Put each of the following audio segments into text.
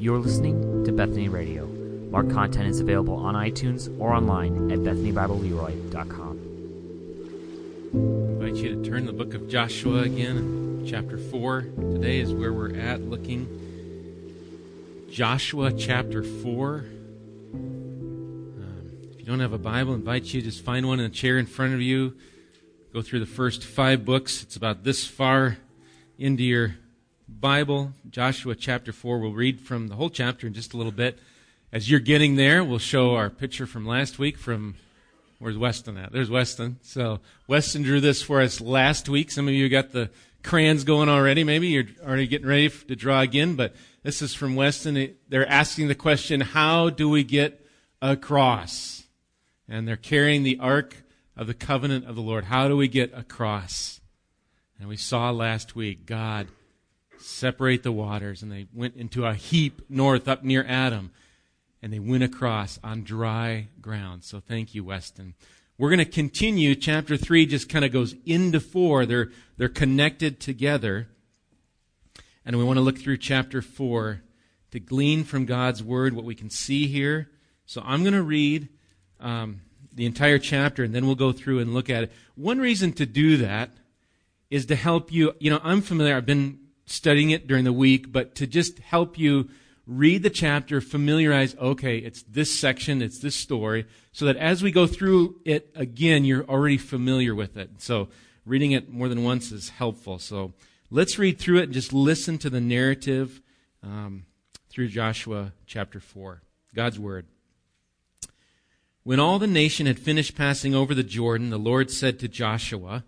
You're listening to Bethany Radio. More content is available on iTunes or online at BethanyBibleLeroy.com. I invite you to turn the book of Joshua again, chapter 4. Today is where we're at looking. Joshua chapter 4. Um, if you don't have a Bible, I invite you to just find one in a chair in front of you. Go through the first five books. It's about this far into your Bible, Joshua chapter 4. We'll read from the whole chapter in just a little bit. As you're getting there, we'll show our picture from last week from where's Weston at? There's Weston. So Weston drew this for us last week. Some of you got the crayons going already. Maybe you're already getting ready to draw again, but this is from Weston. They're asking the question, how do we get across? And they're carrying the ark of the covenant of the Lord. How do we get across? And we saw last week God separate the waters, and they went into a heap north up near Adam, and they went across on dry ground. So thank you, Weston. We're going to continue. Chapter 3 just kind of goes into 4. They're, they're connected together. And we want to look through chapter 4 to glean from God's Word what we can see here. So I'm going to read um, the entire chapter, and then we'll go through and look at it. One reason to do that is to help you. You know, I'm familiar, I've been studying it during the week, but to just help you read the chapter, familiarize, okay, it's this section, it's this story, so that as we go through it again, you're already familiar with it. So reading it more than once is helpful. So let's read through it and just listen to the narrative um, through Joshua chapter 4. God's Word. When all the nation had finished passing over the Jordan, the Lord said to Joshua,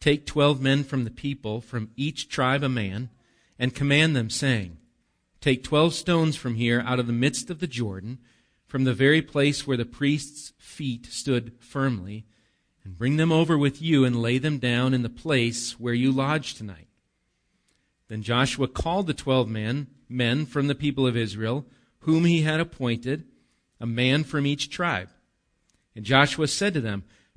Take twelve men from the people, from each tribe a man, and command them, saying, Take twelve stones from here out of the midst of the Jordan, from the very place where the priest's feet stood firmly, and bring them over with you and lay them down in the place where you lodge tonight. Then Joshua called the twelve men, men from the people of Israel, whom he had appointed, a man from each tribe. And Joshua said to them,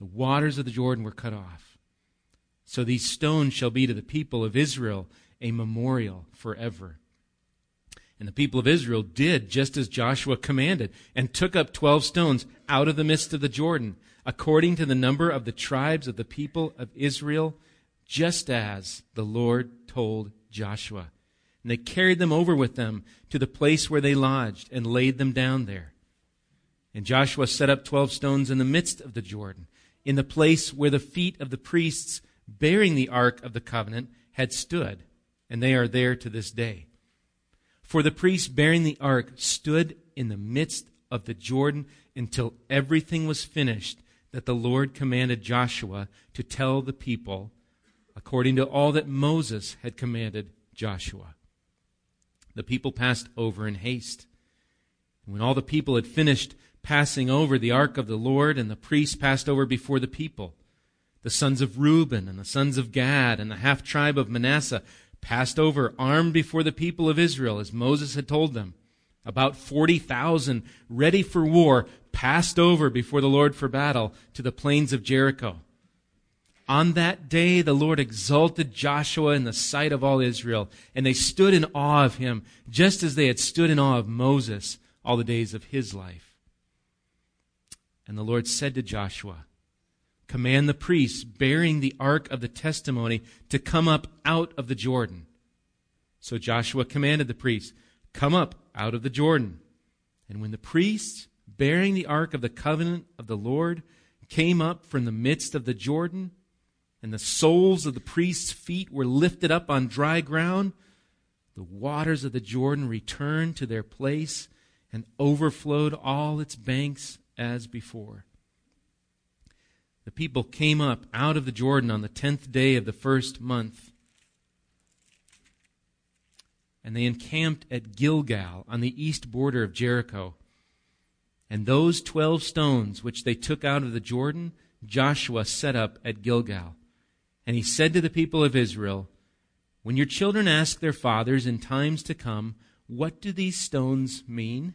The waters of the Jordan were cut off. So these stones shall be to the people of Israel a memorial forever. And the people of Israel did just as Joshua commanded, and took up twelve stones out of the midst of the Jordan, according to the number of the tribes of the people of Israel, just as the Lord told Joshua. And they carried them over with them to the place where they lodged, and laid them down there. And Joshua set up twelve stones in the midst of the Jordan in the place where the feet of the priests bearing the ark of the covenant had stood, and they are there to this day. For the priests bearing the ark stood in the midst of the Jordan until everything was finished that the Lord commanded Joshua to tell the people, according to all that Moses had commanded Joshua. The people passed over in haste. When all the people had finished passing over the ark of the Lord, and the priests passed over before the people. The sons of Reuben and the sons of Gad and the half tribe of Manasseh passed over armed before the people of Israel, as Moses had told them. About 40,000 ready for war passed over before the Lord for battle to the plains of Jericho. On that day, the Lord exalted Joshua in the sight of all Israel, and they stood in awe of him, just as they had stood in awe of Moses all the days of his life. And the Lord said to Joshua, Command the priests bearing the ark of the testimony to come up out of the Jordan. So Joshua commanded the priests, Come up out of the Jordan. And when the priests bearing the ark of the covenant of the Lord came up from the midst of the Jordan, and the soles of the priests' feet were lifted up on dry ground, the waters of the Jordan returned to their place and overflowed all its banks as before. The people came up out of the Jordan on the tenth day of the first month. and they encamped at Gilgal on the east border of Jericho. And those twelve stones which they took out of the Jordan, Joshua set up at Gilgal. And he said to the people of Israel, When your children ask their fathers in times to come, What do these stones mean?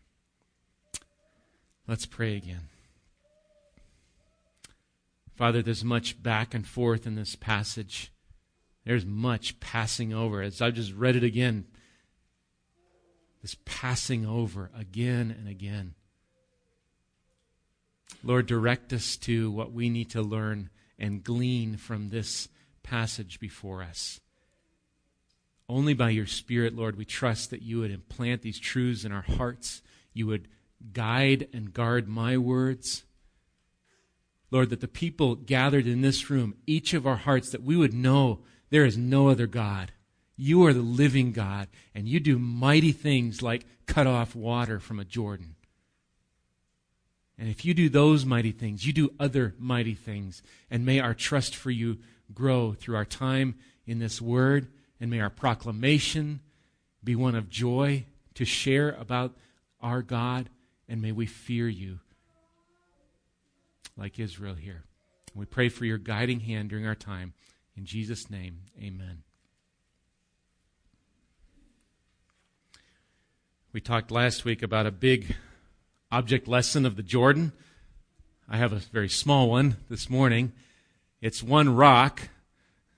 Let's pray again. Father, there's much back and forth in this passage. There's much passing over. As I've just read it again, this passing over again and again. Lord, direct us to what we need to learn and glean from this passage before us. Only by your Spirit, Lord, we trust that you would implant these truths in our hearts. You would guide and guard my words. Lord, that the people gathered in this room, each of our hearts, that we would know there is no other God. You are the living God, and you do mighty things like cut off water from a Jordan. And if you do those mighty things, you do other mighty things. And may our trust for you grow through our time in this word, and may our proclamation be one of joy to share about our God, and may we fear you like Israel here. We pray for your guiding hand during our time. In Jesus' name, amen. We talked last week about a big object lesson of the Jordan. I have a very small one this morning. It's one rock.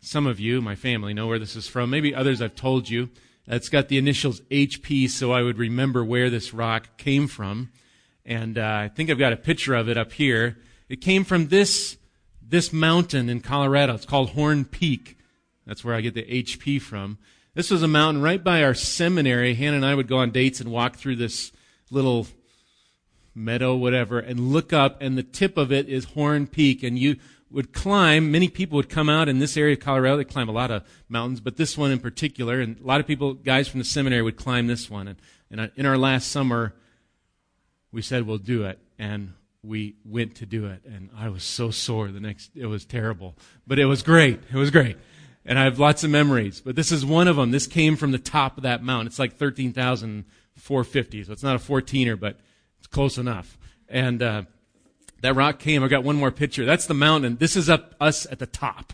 Some of you, my family, know where this is from. Maybe others I've told you. It's got the initials HP, so I would remember where this rock came from. And uh, I think I've got a picture of it up here. It came from this, this mountain in Colorado. It's called Horn Peak. That's where I get the HP from. This was a mountain right by our seminary. Hannah and I would go on dates and walk through this little meadow, whatever, and look up, and the tip of it is Horn Peak. And you would climb, many people would come out in this area of Colorado. They climb a lot of mountains, but this one in particular, and a lot of people, guys from the seminary, would climb this one. And, and in our last summer, we said, we'll do it. And we went to do it. And I was so sore the next, it was terrible. But it was great. It was great and I have lots of memories. But this is one of them. This came from the top of that mountain. It's like 13,450, so it's not a 14er, but it's close enough. And uh, that rock came. I got one more picture. That's the mountain. This is up us at the top.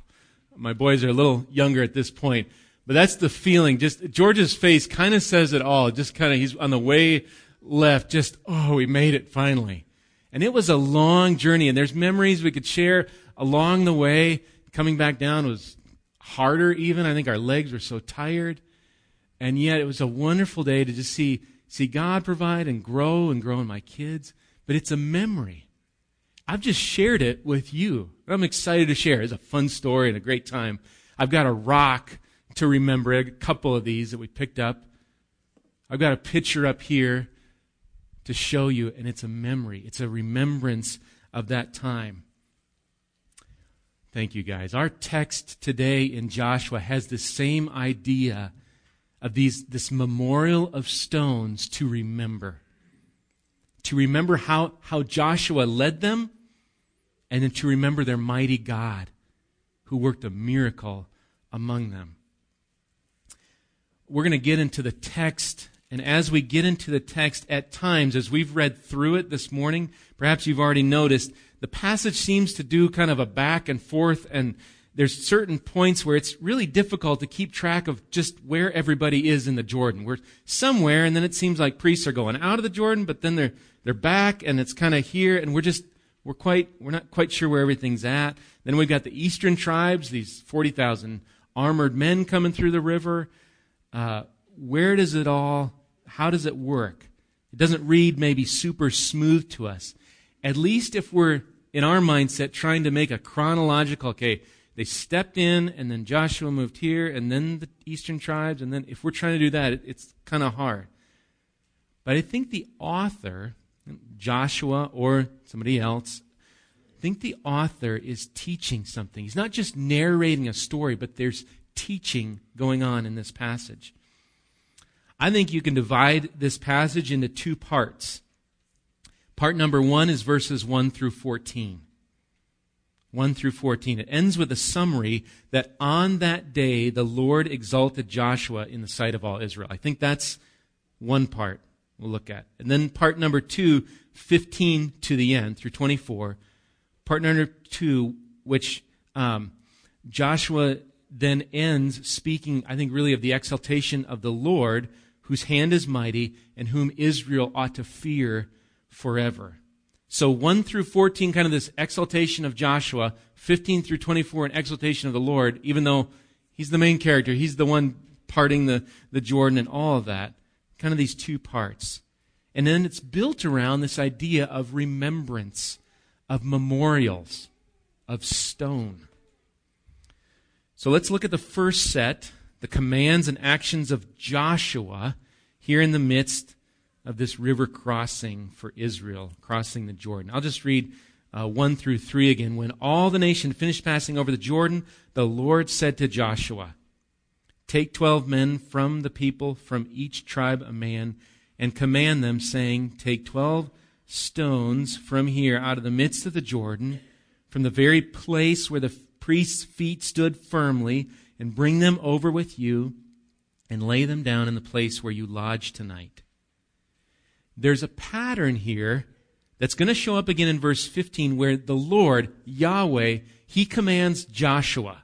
My boys are a little younger at this point, but that's the feeling. Just George's face kind of says it all. Just kind of he's on the way left. Just oh, we made it finally. And it was a long journey, and there's memories we could share along the way. Coming back down was harder even. I think our legs were so tired. And yet it was a wonderful day to just see, see God provide and grow and grow in my kids. But it's a memory. I've just shared it with you. I'm excited to share. It's a fun story and a great time. I've got a rock to remember, a couple of these that we picked up. I've got a picture up here to show you, and it's a memory. It's a remembrance of that time. Thank you, guys. Our text today in Joshua has the same idea of these, this memorial of stones to remember. To remember how, how Joshua led them, and then to remember their mighty God who worked a miracle among them. We're going to get into the text, and as we get into the text, at times, as we've read through it this morning, perhaps you've already noticed the passage seems to do kind of a back and forth and there's certain points where it's really difficult to keep track of just where everybody is in the Jordan. We're somewhere and then it seems like priests are going out of the Jordan, but then they're, they're back and it's kind of here and we're just, we're quite, we're not quite sure where everything's at. Then we've got the eastern tribes, these 40,000 armored men coming through the river. Uh, where does it all, how does it work? It doesn't read maybe super smooth to us at least if we're in our mindset trying to make a chronological, okay, they stepped in, and then Joshua moved here, and then the eastern tribes, and then if we're trying to do that, it, it's kind of hard. But I think the author, Joshua or somebody else, I think the author is teaching something. He's not just narrating a story, but there's teaching going on in this passage. I think you can divide this passage into two parts. Part number one is verses 1 through 14. 1 through 14. It ends with a summary that on that day the Lord exalted Joshua in the sight of all Israel. I think that's one part we'll look at. And then part number two, 15 to the end through 24. Part number two, which um, Joshua then ends speaking, I think, really of the exaltation of the Lord, whose hand is mighty and whom Israel ought to fear forever. So 1 through 14, kind of this exaltation of Joshua. 15 through 24, an exaltation of the Lord, even though he's the main character. He's the one parting the, the Jordan and all of that. Kind of these two parts. And then it's built around this idea of remembrance, of memorials, of stone. So let's look at the first set, the commands and actions of Joshua here in the midst of this river crossing for Israel, crossing the Jordan. I'll just read uh, 1 through 3 again. When all the nation finished passing over the Jordan, the Lord said to Joshua, Take 12 men from the people, from each tribe a man, and command them, saying, Take 12 stones from here out of the midst of the Jordan, from the very place where the priest's feet stood firmly, and bring them over with you, and lay them down in the place where you lodge tonight there's a pattern here that's going to show up again in verse 15 where the Lord, Yahweh, he commands Joshua.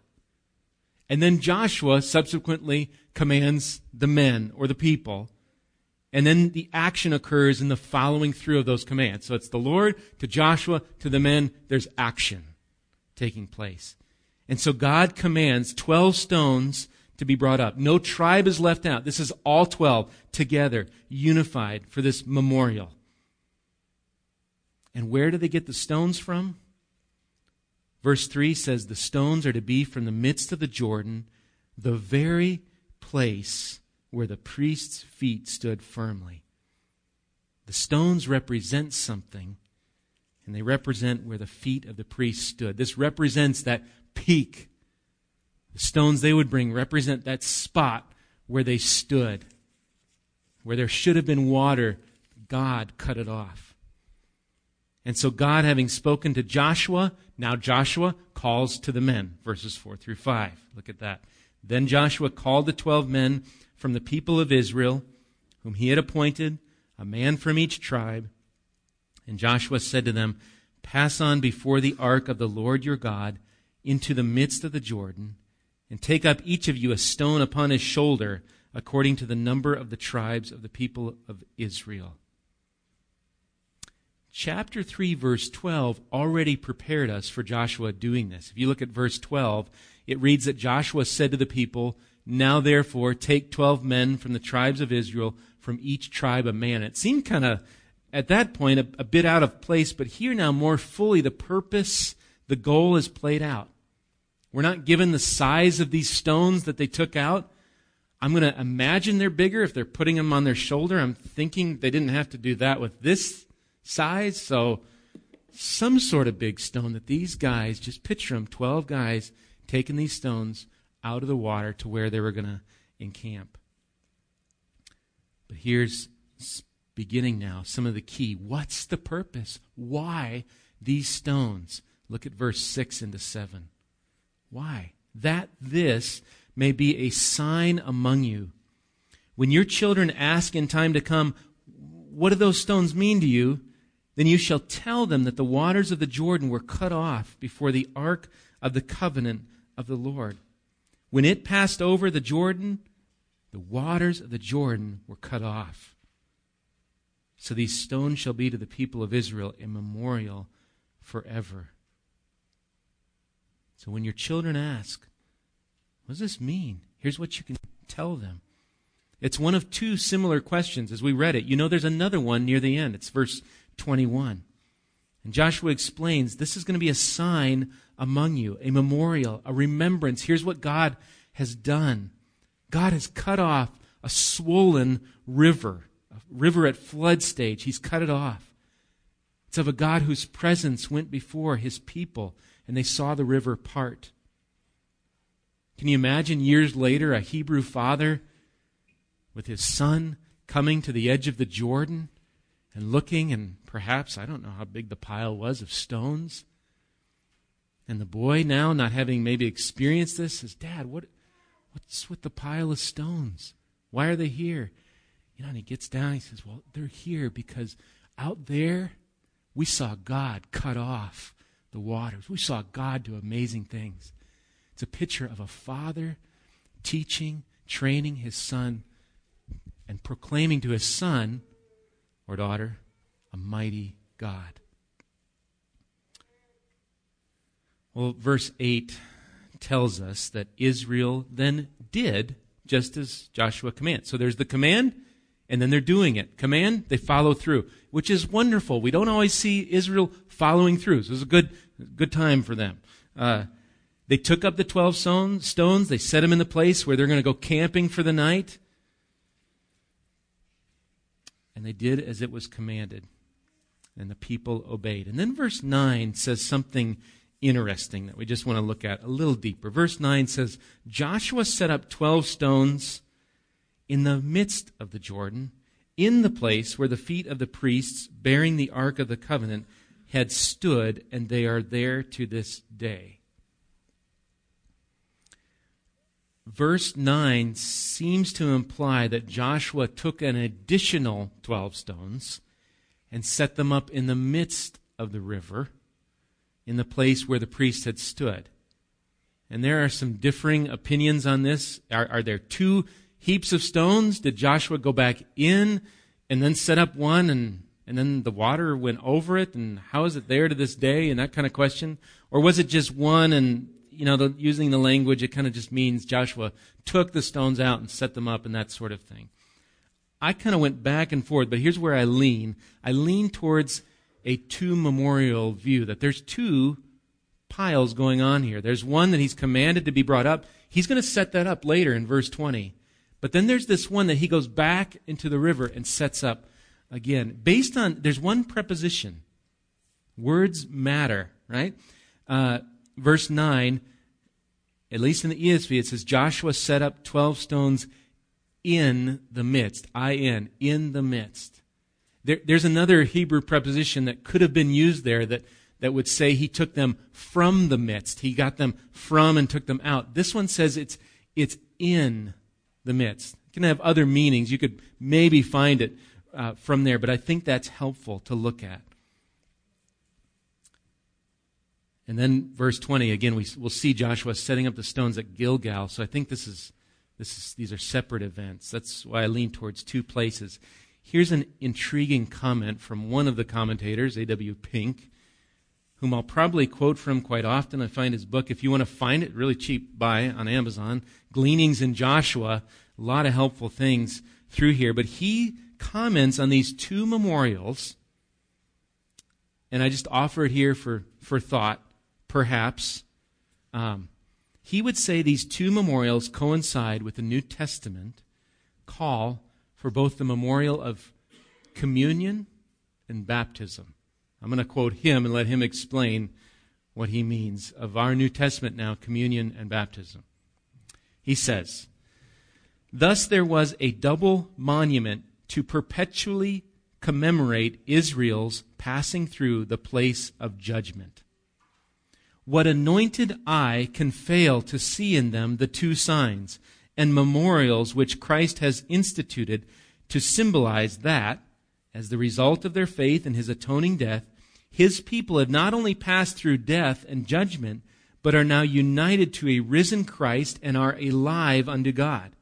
And then Joshua subsequently commands the men or the people. And then the action occurs in the following through of those commands. So it's the Lord to Joshua to the men. There's action taking place. And so God commands 12 stones to be brought up. No tribe is left out. This is all 12 together, unified for this memorial. And where do they get the stones from? Verse 3 says, The stones are to be from the midst of the Jordan, the very place where the priest's feet stood firmly. The stones represent something, and they represent where the feet of the priest stood. This represents that peak the stones they would bring represent that spot where they stood, where there should have been water. God cut it off. And so, God, having spoken to Joshua, now Joshua calls to the men, verses 4 through 5. Look at that. Then Joshua called the twelve men from the people of Israel, whom he had appointed, a man from each tribe. And Joshua said to them, Pass on before the ark of the Lord your God into the midst of the Jordan and take up each of you a stone upon his shoulder, according to the number of the tribes of the people of Israel. Chapter 3, verse 12 already prepared us for Joshua doing this. If you look at verse 12, it reads that Joshua said to the people, Now therefore take 12 men from the tribes of Israel, from each tribe a man. It seemed kind of, at that point, a, a bit out of place, but here now more fully the purpose, the goal is played out. We're not given the size of these stones that they took out. I'm going to imagine they're bigger if they're putting them on their shoulder. I'm thinking they didn't have to do that with this size. So, some sort of big stone that these guys, just picture them, 12 guys taking these stones out of the water to where they were going to encamp. But here's beginning now some of the key. What's the purpose? Why these stones? Look at verse 6 into 7. Why? That this may be a sign among you. When your children ask in time to come, What do those stones mean to you? Then you shall tell them that the waters of the Jordan were cut off before the ark of the covenant of the Lord. When it passed over the Jordan, the waters of the Jordan were cut off. So these stones shall be to the people of Israel a memorial forever. So when your children ask, what does this mean? Here's what you can tell them. It's one of two similar questions as we read it. You know, there's another one near the end. It's verse 21. And Joshua explains this is going to be a sign among you, a memorial, a remembrance. Here's what God has done God has cut off a swollen river, river at flood stage. He's cut it off. It's of a God whose presence went before his people, and they saw the river part. Can you imagine years later a Hebrew father with his son coming to the edge of the Jordan and looking, and perhaps, I don't know how big the pile was of stones. And the boy, now not having maybe experienced this, says, Dad, what, what's with the pile of stones? Why are they here? You know, and he gets down, he says, Well, they're here because out there we saw God cut off the waters. We saw God do amazing things. It's a picture of a father teaching, training his son, and proclaiming to his son or daughter a mighty God. Well, verse 8 tells us that Israel then did just as Joshua commands. So there's the command, and then they're doing it. Command, they follow through, which is wonderful. We don't always see Israel following through. So it a good, good time for them. Uh, they took up the 12 stones, they set them in the place where they're going to go camping for the night. And they did as it was commanded. And the people obeyed. And then verse 9 says something interesting that we just want to look at a little deeper. Verse 9 says Joshua set up 12 stones in the midst of the Jordan, in the place where the feet of the priests bearing the Ark of the Covenant had stood, and they are there to this day. verse 9 seems to imply that Joshua took an additional 12 stones and set them up in the midst of the river, in the place where the priest had stood. And there are some differing opinions on this. Are, are there two heaps of stones? Did Joshua go back in and then set up one and, and then the water went over it? And how is it there to this day? And that kind of question. Or was it just one and you know, the, using the language, it kind of just means Joshua took the stones out and set them up and that sort of thing. I kind of went back and forth, but here's where I lean. I lean towards a two memorial view, that there's two piles going on here. There's one that he's commanded to be brought up. He's going to set that up later in verse 20. But then there's this one that he goes back into the river and sets up again. Based on, there's one preposition. Words matter, right? Uh, verse 9, at least in the ESV, it says Joshua set up 12 stones in the midst. I N, in the midst. There, there's another Hebrew preposition that could have been used there that, that would say he took them from the midst. He got them from and took them out. This one says it's, it's in the midst. It can have other meanings. You could maybe find it uh, from there, but I think that's helpful to look at. And then verse 20, again, we, will see Joshua setting up the stones at Gilgal. So I think this is, this is, these are separate events. That's why I lean towards two places. Here's an intriguing comment from one of the commentators, A.W. Pink, whom I'll probably quote from quite often. I find his book, if you want to find it, really cheap buy on Amazon, Gleanings in Joshua. A lot of helpful things through here. But he comments on these two memorials, and I just offer it here for, for thought perhaps, um, he would say these two memorials coincide with the New Testament call for both the memorial of communion and baptism. I'm going to quote him and let him explain what he means of our New Testament now, communion and baptism. He says, Thus there was a double monument to perpetually commemorate Israel's passing through the place of judgment. What anointed eye can fail to see in them the two signs and memorials which Christ has instituted to symbolize that, as the result of their faith in his atoning death, his people have not only passed through death and judgment, but are now united to a risen Christ and are alive unto God.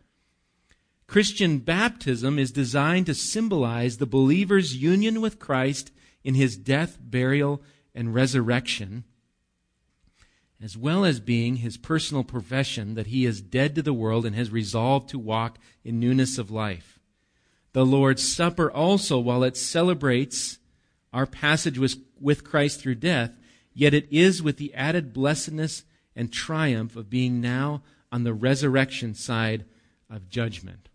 Christian baptism is designed to symbolize the believer's union with Christ in his death, burial, and resurrection as well as being his personal profession that he is dead to the world and has resolved to walk in newness of life. The Lord's Supper also, while it celebrates our passage was with Christ through death, yet it is with the added blessedness and triumph of being now on the resurrection side of judgment.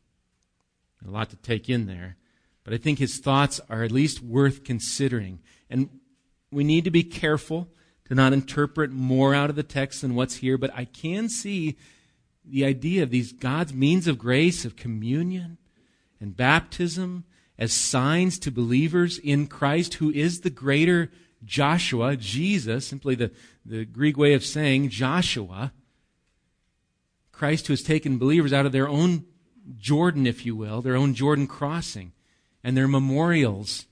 A lot to take in there, but I think his thoughts are at least worth considering. And we need to be careful to not interpret more out of the text than what's here, but I can see the idea of these God's means of grace, of communion and baptism as signs to believers in Christ, who is the greater Joshua, Jesus, simply the, the Greek way of saying Joshua. Christ who has taken believers out of their own Jordan, if you will, their own Jordan crossing, and their memorials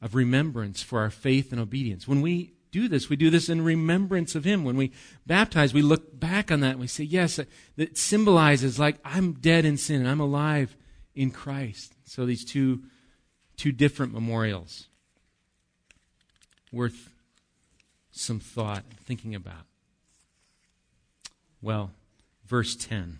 of remembrance for our faith and obedience. When we do this, we do this in remembrance of Him. When we baptize, we look back on that and we say, yes, that symbolizes like I'm dead in sin and I'm alive in Christ. So these two, two different memorials worth some thought thinking about. Well, verse 10.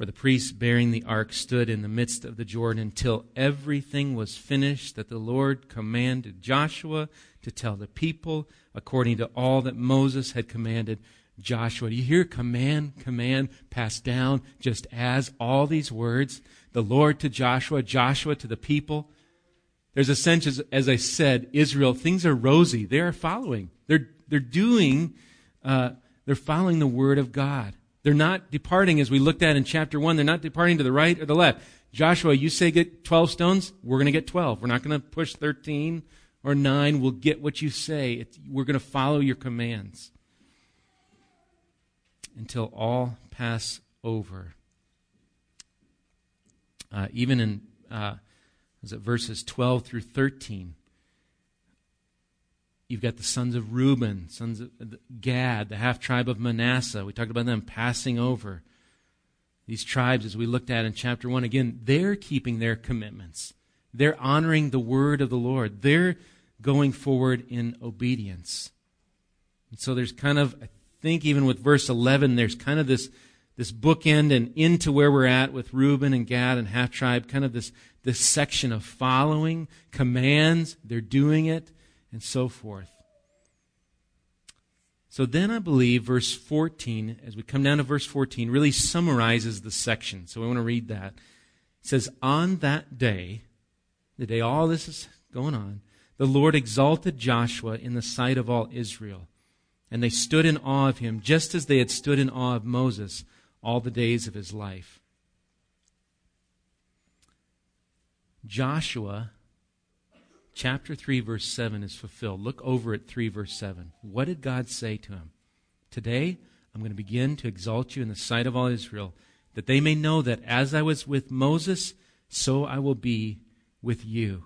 For the priests bearing the ark stood in the midst of the Jordan until everything was finished that the Lord commanded Joshua to tell the people according to all that Moses had commanded Joshua. Do you hear command, command passed down just as all these words? The Lord to Joshua, Joshua to the people. There's a sense, as, as I said, Israel, things are rosy. They are following. They're, they're doing, uh, they're following the word of God. They're not departing, as we looked at in chapter 1, they're not departing to the right or the left. Joshua, you say get 12 stones, we're going to get 12. We're not going to push 13 or 9. We'll get what you say. It's, we're going to follow your commands until all pass over. Uh, even in uh, is it verses 12 through 13, You've got the sons of Reuben, sons of Gad, the half tribe of Manasseh. We talked about them passing over. These tribes, as we looked at in chapter 1, again, they're keeping their commitments. They're honoring the word of the Lord. They're going forward in obedience. And so there's kind of, think, even with verse 11, there's kind of this, this bookend and into where we're at with Reuben and Gad and half tribe, kind of this, this section of following commands. They're doing it and so forth. So then I believe verse 14, as we come down to verse 14, really summarizes the section. So we want to read that. It says, On that day, the day all this is going on, the Lord exalted Joshua in the sight of all Israel. And they stood in awe of him, just as they had stood in awe of Moses all the days of his life. Joshua chapter 3, verse 7 is fulfilled. Look over at 3, verse 7. What did God say to him? Today, I'm going to begin to exalt you in the sight of all Israel, that they may know that as I was with Moses, so I will be with you.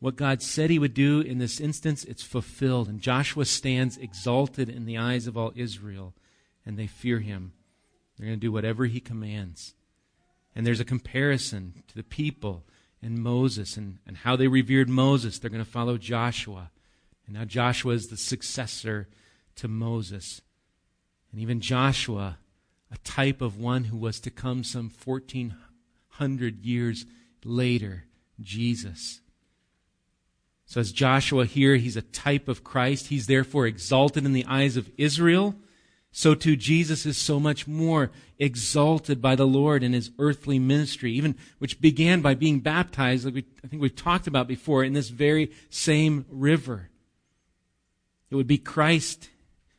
What God said he would do in this instance, it's fulfilled. And Joshua stands exalted in the eyes of all Israel, and they fear him. They're going to do whatever he commands. And there's a comparison to the people and Moses and, and how they revered Moses. They're going to follow Joshua. And now Joshua is the successor to Moses. And even Joshua, a type of one who was to come some 1400 years later, Jesus. So, as Joshua here, he's a type of Christ. He's therefore exalted in the eyes of Israel so too Jesus is so much more exalted by the Lord in his earthly ministry, even which began by being baptized, like we, I think we've talked about before, in this very same river. It would be Christ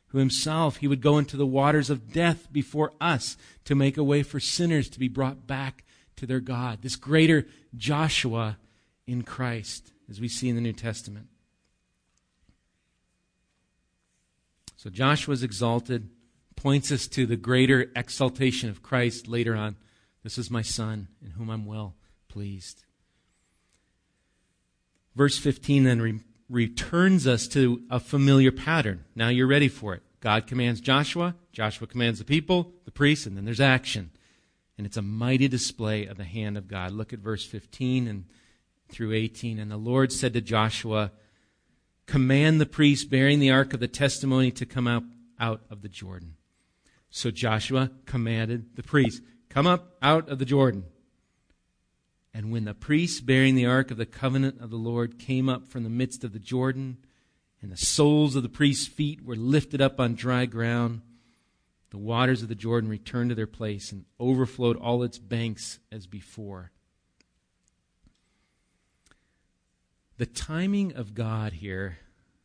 who himself, he would go into the waters of death before us to make a way for sinners to be brought back to their God. This greater Joshua in Christ, as we see in the New Testament. So Joshua's exalted points us to the greater exaltation of Christ later on. This is my Son, in whom I'm well pleased. Verse 15 then re- returns us to a familiar pattern. Now you're ready for it. God commands Joshua, Joshua commands the people, the priests, and then there's action. And it's a mighty display of the hand of God. Look at verse 15 and through 18. And the Lord said to Joshua, Command the priests bearing the ark of the testimony to come out, out of the Jordan. So Joshua commanded the priests, Come up out of the Jordan. And when the priests bearing the ark of the covenant of the Lord came up from the midst of the Jordan, and the soles of the priests' feet were lifted up on dry ground, the waters of the Jordan returned to their place and overflowed all its banks as before. The timing of God here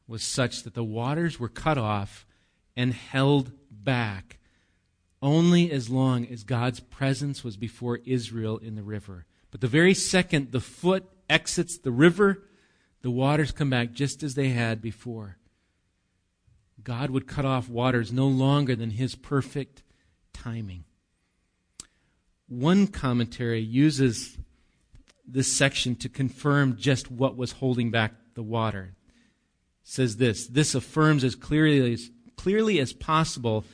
was such that the waters were cut off and held back only as long as God's presence was before Israel in the river. But the very second the foot exits the river, the waters come back just as they had before. God would cut off waters no longer than his perfect timing. One commentary uses this section to confirm just what was holding back the water. It says this this affirms as clearly as, clearly as possible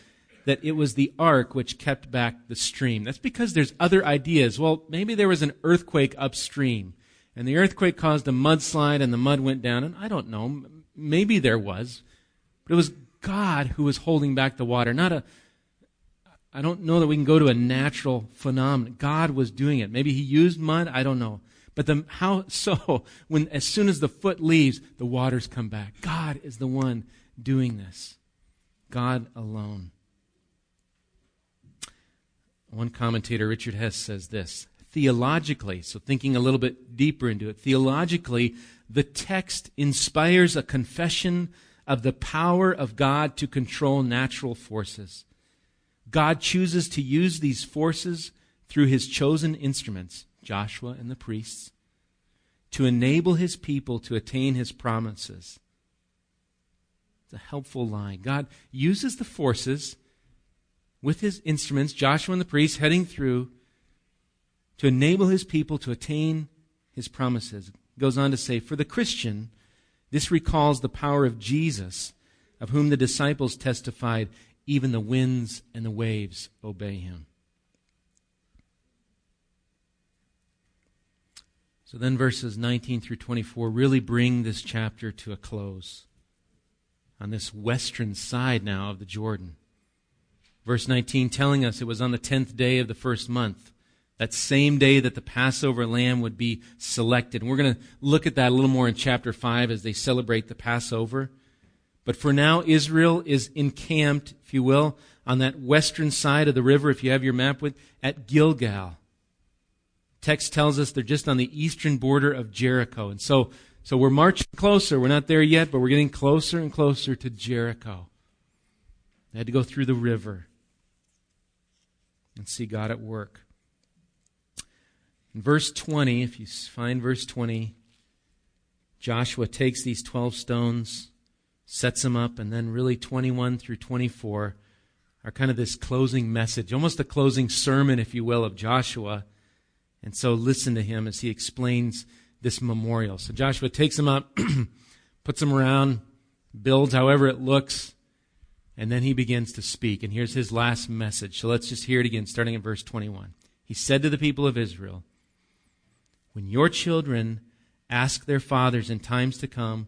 that it was the ark which kept back the stream. That's because there's other ideas. Well, maybe there was an earthquake upstream, and the earthquake caused a mudslide and the mud went down, and I don't know. Maybe there was. But it was God who was holding back the water, not a I don't know that we can go to a natural phenomenon. God was doing it. Maybe he used mud, I don't know. But the, how so when as soon as the foot leaves, the waters come back. God is the one doing this. God alone. One commentator, Richard Hess, says this theologically, so thinking a little bit deeper into it, theologically, the text inspires a confession of the power of God to control natural forces. God chooses to use these forces through his chosen instruments, Joshua and the priests, to enable his people to attain his promises. It's a helpful line. God uses the forces with his instruments, Joshua and the priests, heading through to enable his people to attain his promises. goes on to say, For the Christian, this recalls the power of Jesus, of whom the disciples testified, even the winds and the waves obey him. So then, verses 19 through 24 really bring this chapter to a close on this western side now of the Jordan. Verse 19 telling us it was on the 10th day of the first month, that same day that the Passover lamb would be selected. And we're going to look at that a little more in chapter 5 as they celebrate the Passover. But for now, Israel is encamped, if you will, on that western side of the river, if you have your map with, at Gilgal. Text tells us they're just on the eastern border of Jericho. And so, so we're marching closer. We're not there yet, but we're getting closer and closer to Jericho. They had to go through the river and see God at work. In verse 20, if you find verse 20, Joshua takes these 12 stones, sets them up, and then really 21 through 24 are kind of this closing message, almost a closing sermon, if you will, of Joshua. And so listen to him as he explains this memorial. So Joshua takes them up, puts them around, builds however it looks, and then he begins to speak. And here's his last message. So let's just hear it again, starting in verse 21. He said to the people of Israel, When your children ask their fathers in times to come,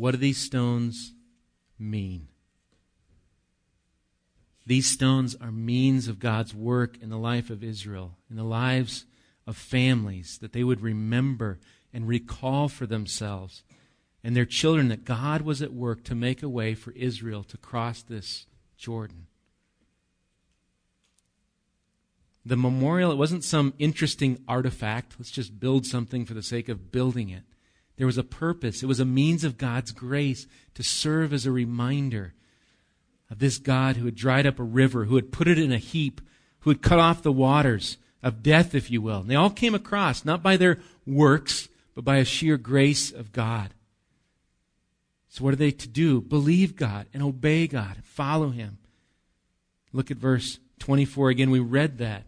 What do these stones mean? These stones are means of God's work in the life of Israel, in the lives of families, that they would remember and recall for themselves and their children that God was at work to make a way for Israel to cross this Jordan. The memorial, it wasn't some interesting artifact. Let's just build something for the sake of building it. There was a purpose. It was a means of God's grace to serve as a reminder of this God who had dried up a river, who had put it in a heap, who had cut off the waters of death, if you will. And they all came across, not by their works, but by a sheer grace of God. So, what are they to do? Believe God and obey God, follow Him. Look at verse 24 again, we read that.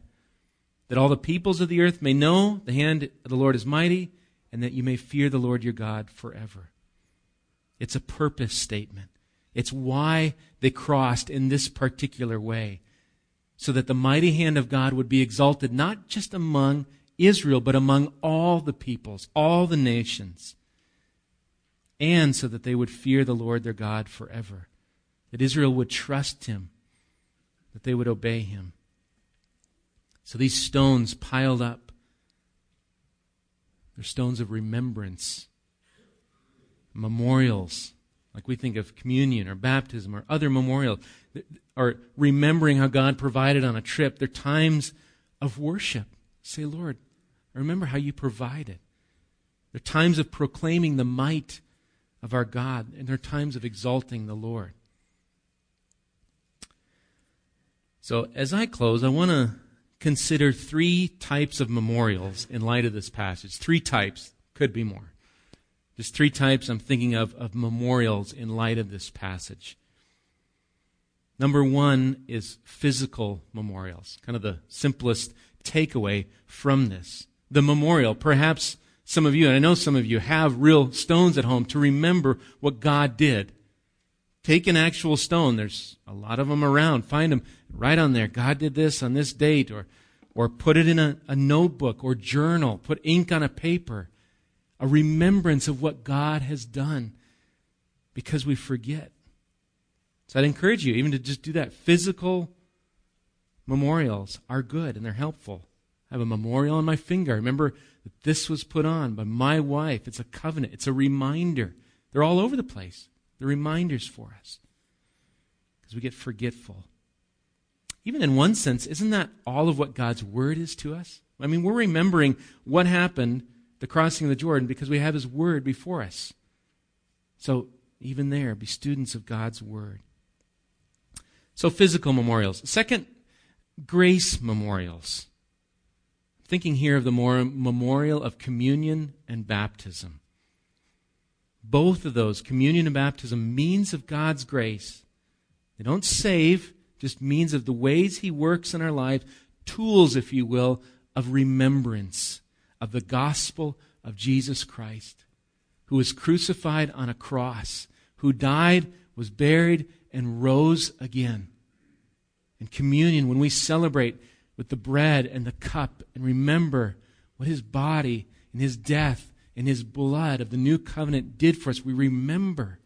That all the peoples of the earth may know the hand of the Lord is mighty, and that you may fear the Lord your God forever. It's a purpose statement. It's why they crossed in this particular way. So that the mighty hand of God would be exalted not just among Israel, but among all the peoples, all the nations. And so that they would fear the Lord their God forever. That Israel would trust him, that they would obey him. So these stones piled up, they're stones of remembrance, memorials like we think of communion or baptism or other memorials, or remembering how God provided on a trip. They're times of worship. Say, Lord, I remember how you provided. They're times of proclaiming the might of our God, and they're times of exalting the Lord. So, as I close, I want to consider three types of memorials in light of this passage. Three types, could be more. There's three types I'm thinking of of memorials in light of this passage. Number one is physical memorials, kind of the simplest takeaway from this. The memorial, perhaps some of you, and I know some of you, have real stones at home to remember what God did. Take an actual stone. There's a lot of them around. Find them. Write on there, God did this on this date, or, or put it in a, a notebook or journal. Put ink on a paper a remembrance of what God has done because we forget. So I'd encourage you even to just do that. Physical memorials are good and they're helpful. I have a memorial on my finger. Remember that this was put on by my wife. It's a covenant, it's a reminder. They're all over the place. They're reminders for us because we get forgetful. Even in one sense, isn't that all of what God's word is to us? I mean, we're remembering what happened the crossing of the Jordan because we have His Word before us. So, even there, be students of God's Word. So, physical memorials. Second, grace memorials. I'm thinking here of the memorial of communion and baptism. Both of those, communion and baptism, means of God's grace. They don't save, just means of the ways He works in our life, tools, if you will, of remembrance of the gospel of Jesus Christ, who was crucified on a cross, who died, was buried, and rose again. In communion, when we celebrate with the bread and the cup and remember what his body and his death and his blood of the new covenant did for us, we remember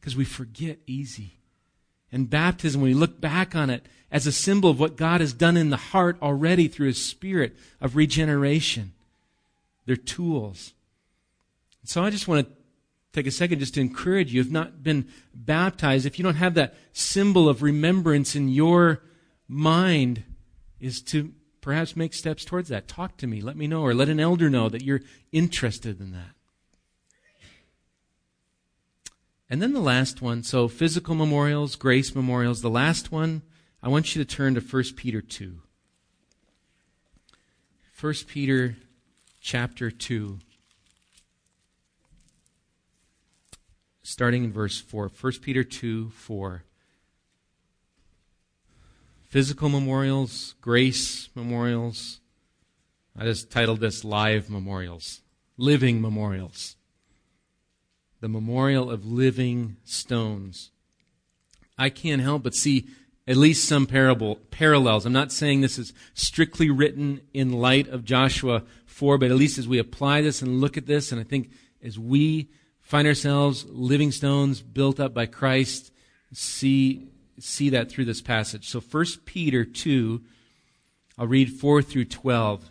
because we forget easy. And baptism, when we look back on it as a symbol of what God has done in the heart already through his spirit of regeneration, they're tools. So I just want to take a second just to encourage you. If not been baptized, if you don't have that symbol of remembrance in your mind, is to perhaps make steps towards that. Talk to me. Let me know, or let an elder know that you're interested in that. And then the last one, so physical memorials, grace memorials. The last one, I want you to turn to 1 Peter 2. 1 Peter chapter 2, starting in verse 4. 1 Peter 2 4. Physical memorials, grace memorials. I just titled this Live Memorials, Living Memorials. The memorial of living stones. I can't help but see at least some parable, parallels. I'm not saying this is strictly written in light of Joshua 4, but at least as we apply this and look at this, and I think as we find ourselves living stones built up by Christ, see, see that through this passage. So 1 Peter 2, I'll read 4 through 12.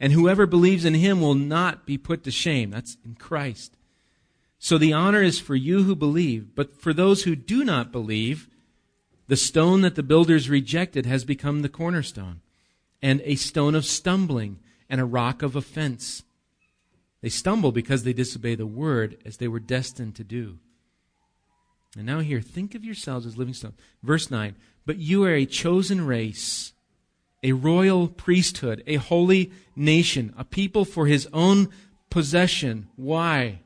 and whoever believes in him will not be put to shame. That's in Christ. So the honor is for you who believe, but for those who do not believe, The stone that the builders rejected has become the cornerstone, and a stone of stumbling, and a rock of offense. They stumble because they disobey the word as they were destined to do. And now, here, think of yourselves as living stones. Verse 9 But you are a chosen race, a royal priesthood, a holy nation, a people for his own possession. Why?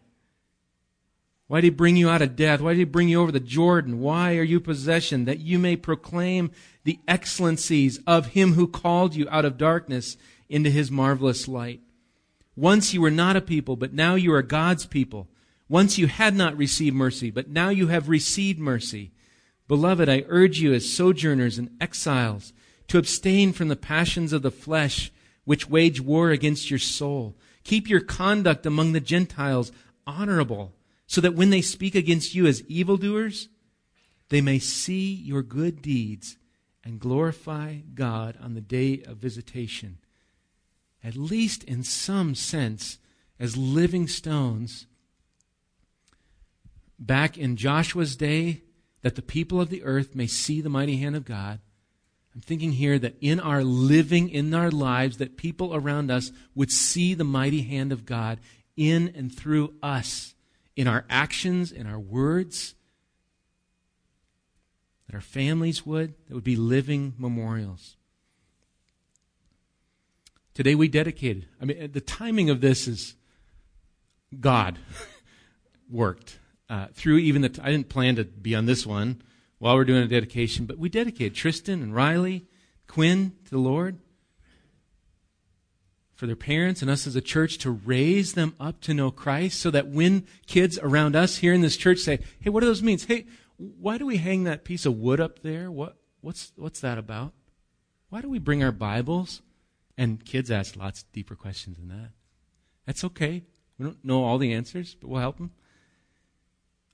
Why did he bring you out of death? Why did he bring you over the Jordan? Why are you possession? That you may proclaim the excellencies of him who called you out of darkness into his marvelous light. Once you were not a people, but now you are God's people. Once you had not received mercy, but now you have received mercy. Beloved, I urge you as sojourners and exiles to abstain from the passions of the flesh which wage war against your soul. Keep your conduct among the Gentiles honorable, so that when they speak against you as evildoers, they may see your good deeds and glorify God on the day of visitation. At least in some sense, as living stones back in Joshua's day that the people of the earth may see the mighty hand of God. I'm thinking here that in our living, in our lives, that people around us would see the mighty hand of God in and through us, in our actions, in our words, that our families would, that would be living memorials. Today we dedicated. I mean, the timing of this is God worked uh, through even the, I didn't plan to be on this one while we're doing a dedication, but we dedicated Tristan and Riley, Quinn to the Lord for their parents and us as a church to raise them up to know Christ so that when kids around us here in this church say, hey, what do those mean? Hey, why do we hang that piece of wood up there? What, what's, what's that about? Why do we bring our Bibles? And kids ask lots deeper questions than that. That's okay. We don't know all the answers, but we'll help them.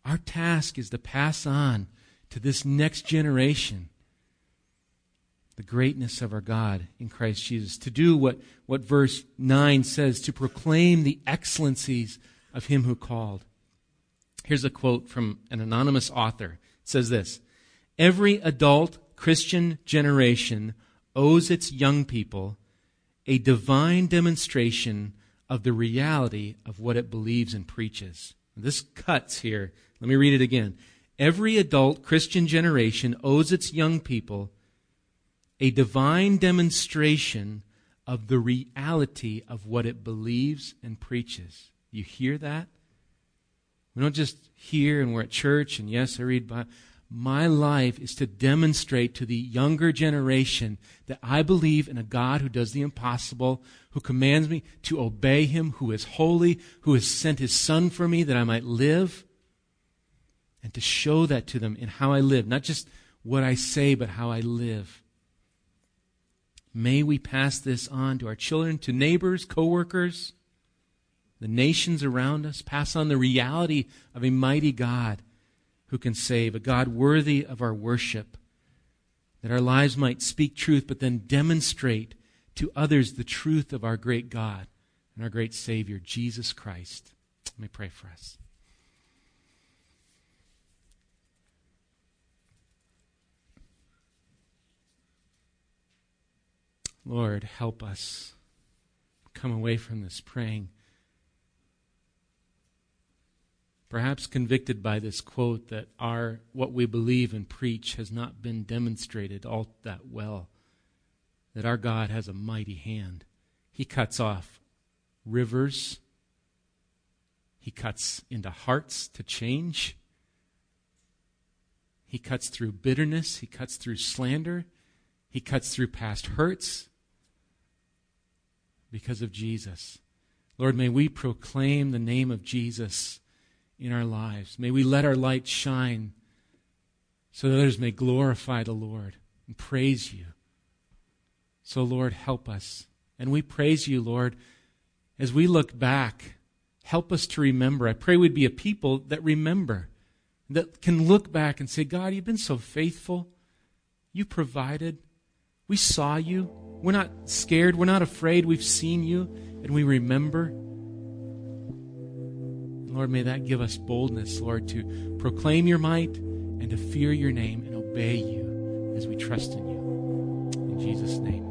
Our task is to pass on to this next generation the greatness of our God in Christ Jesus, to do what, what verse 9 says, to proclaim the excellencies of Him who called. Here's a quote from an anonymous author. It says this Every adult Christian generation owes its young people a divine demonstration of the reality of what it believes and preaches. This cuts here let me read it again. Every adult Christian generation owes its young people a divine demonstration of the reality of what it believes and preaches. You hear that? We don't just hear and we're at church and yes, I read Bible. My life is to demonstrate to the younger generation that I believe in a God who does the impossible, who commands me to obey him, who is holy, who has sent his son for me that I might live and to show that to them in how I live, not just what I say, but how I live. May we pass this on to our children, to neighbors, coworkers, the nations around us, pass on the reality of a mighty God who can save, a God worthy of our worship, that our lives might speak truth, but then demonstrate to others the truth of our great God and our great Savior, Jesus Christ. Let me pray for us. Lord, help us come away from this praying. Perhaps convicted by this quote that our what we believe and preach has not been demonstrated all that well. That our God has a mighty hand. He cuts off rivers. He cuts into hearts to change. He cuts through bitterness. He cuts through slander. He cuts through past hurts because of Jesus. Lord, may we proclaim the name of Jesus in our lives. May we let our light shine so that others may glorify the Lord and praise you. So, Lord, help us. And we praise you, Lord, as we look back. Help us to remember. I pray we'd be a people that remember, that can look back and say, God, you've been so faithful. You provided. We saw you. We're not scared. We're not afraid. We've seen you and we remember. Lord, may that give us boldness, Lord, to proclaim your might and to fear your name and obey you. as we trust in you. In Jesus' name.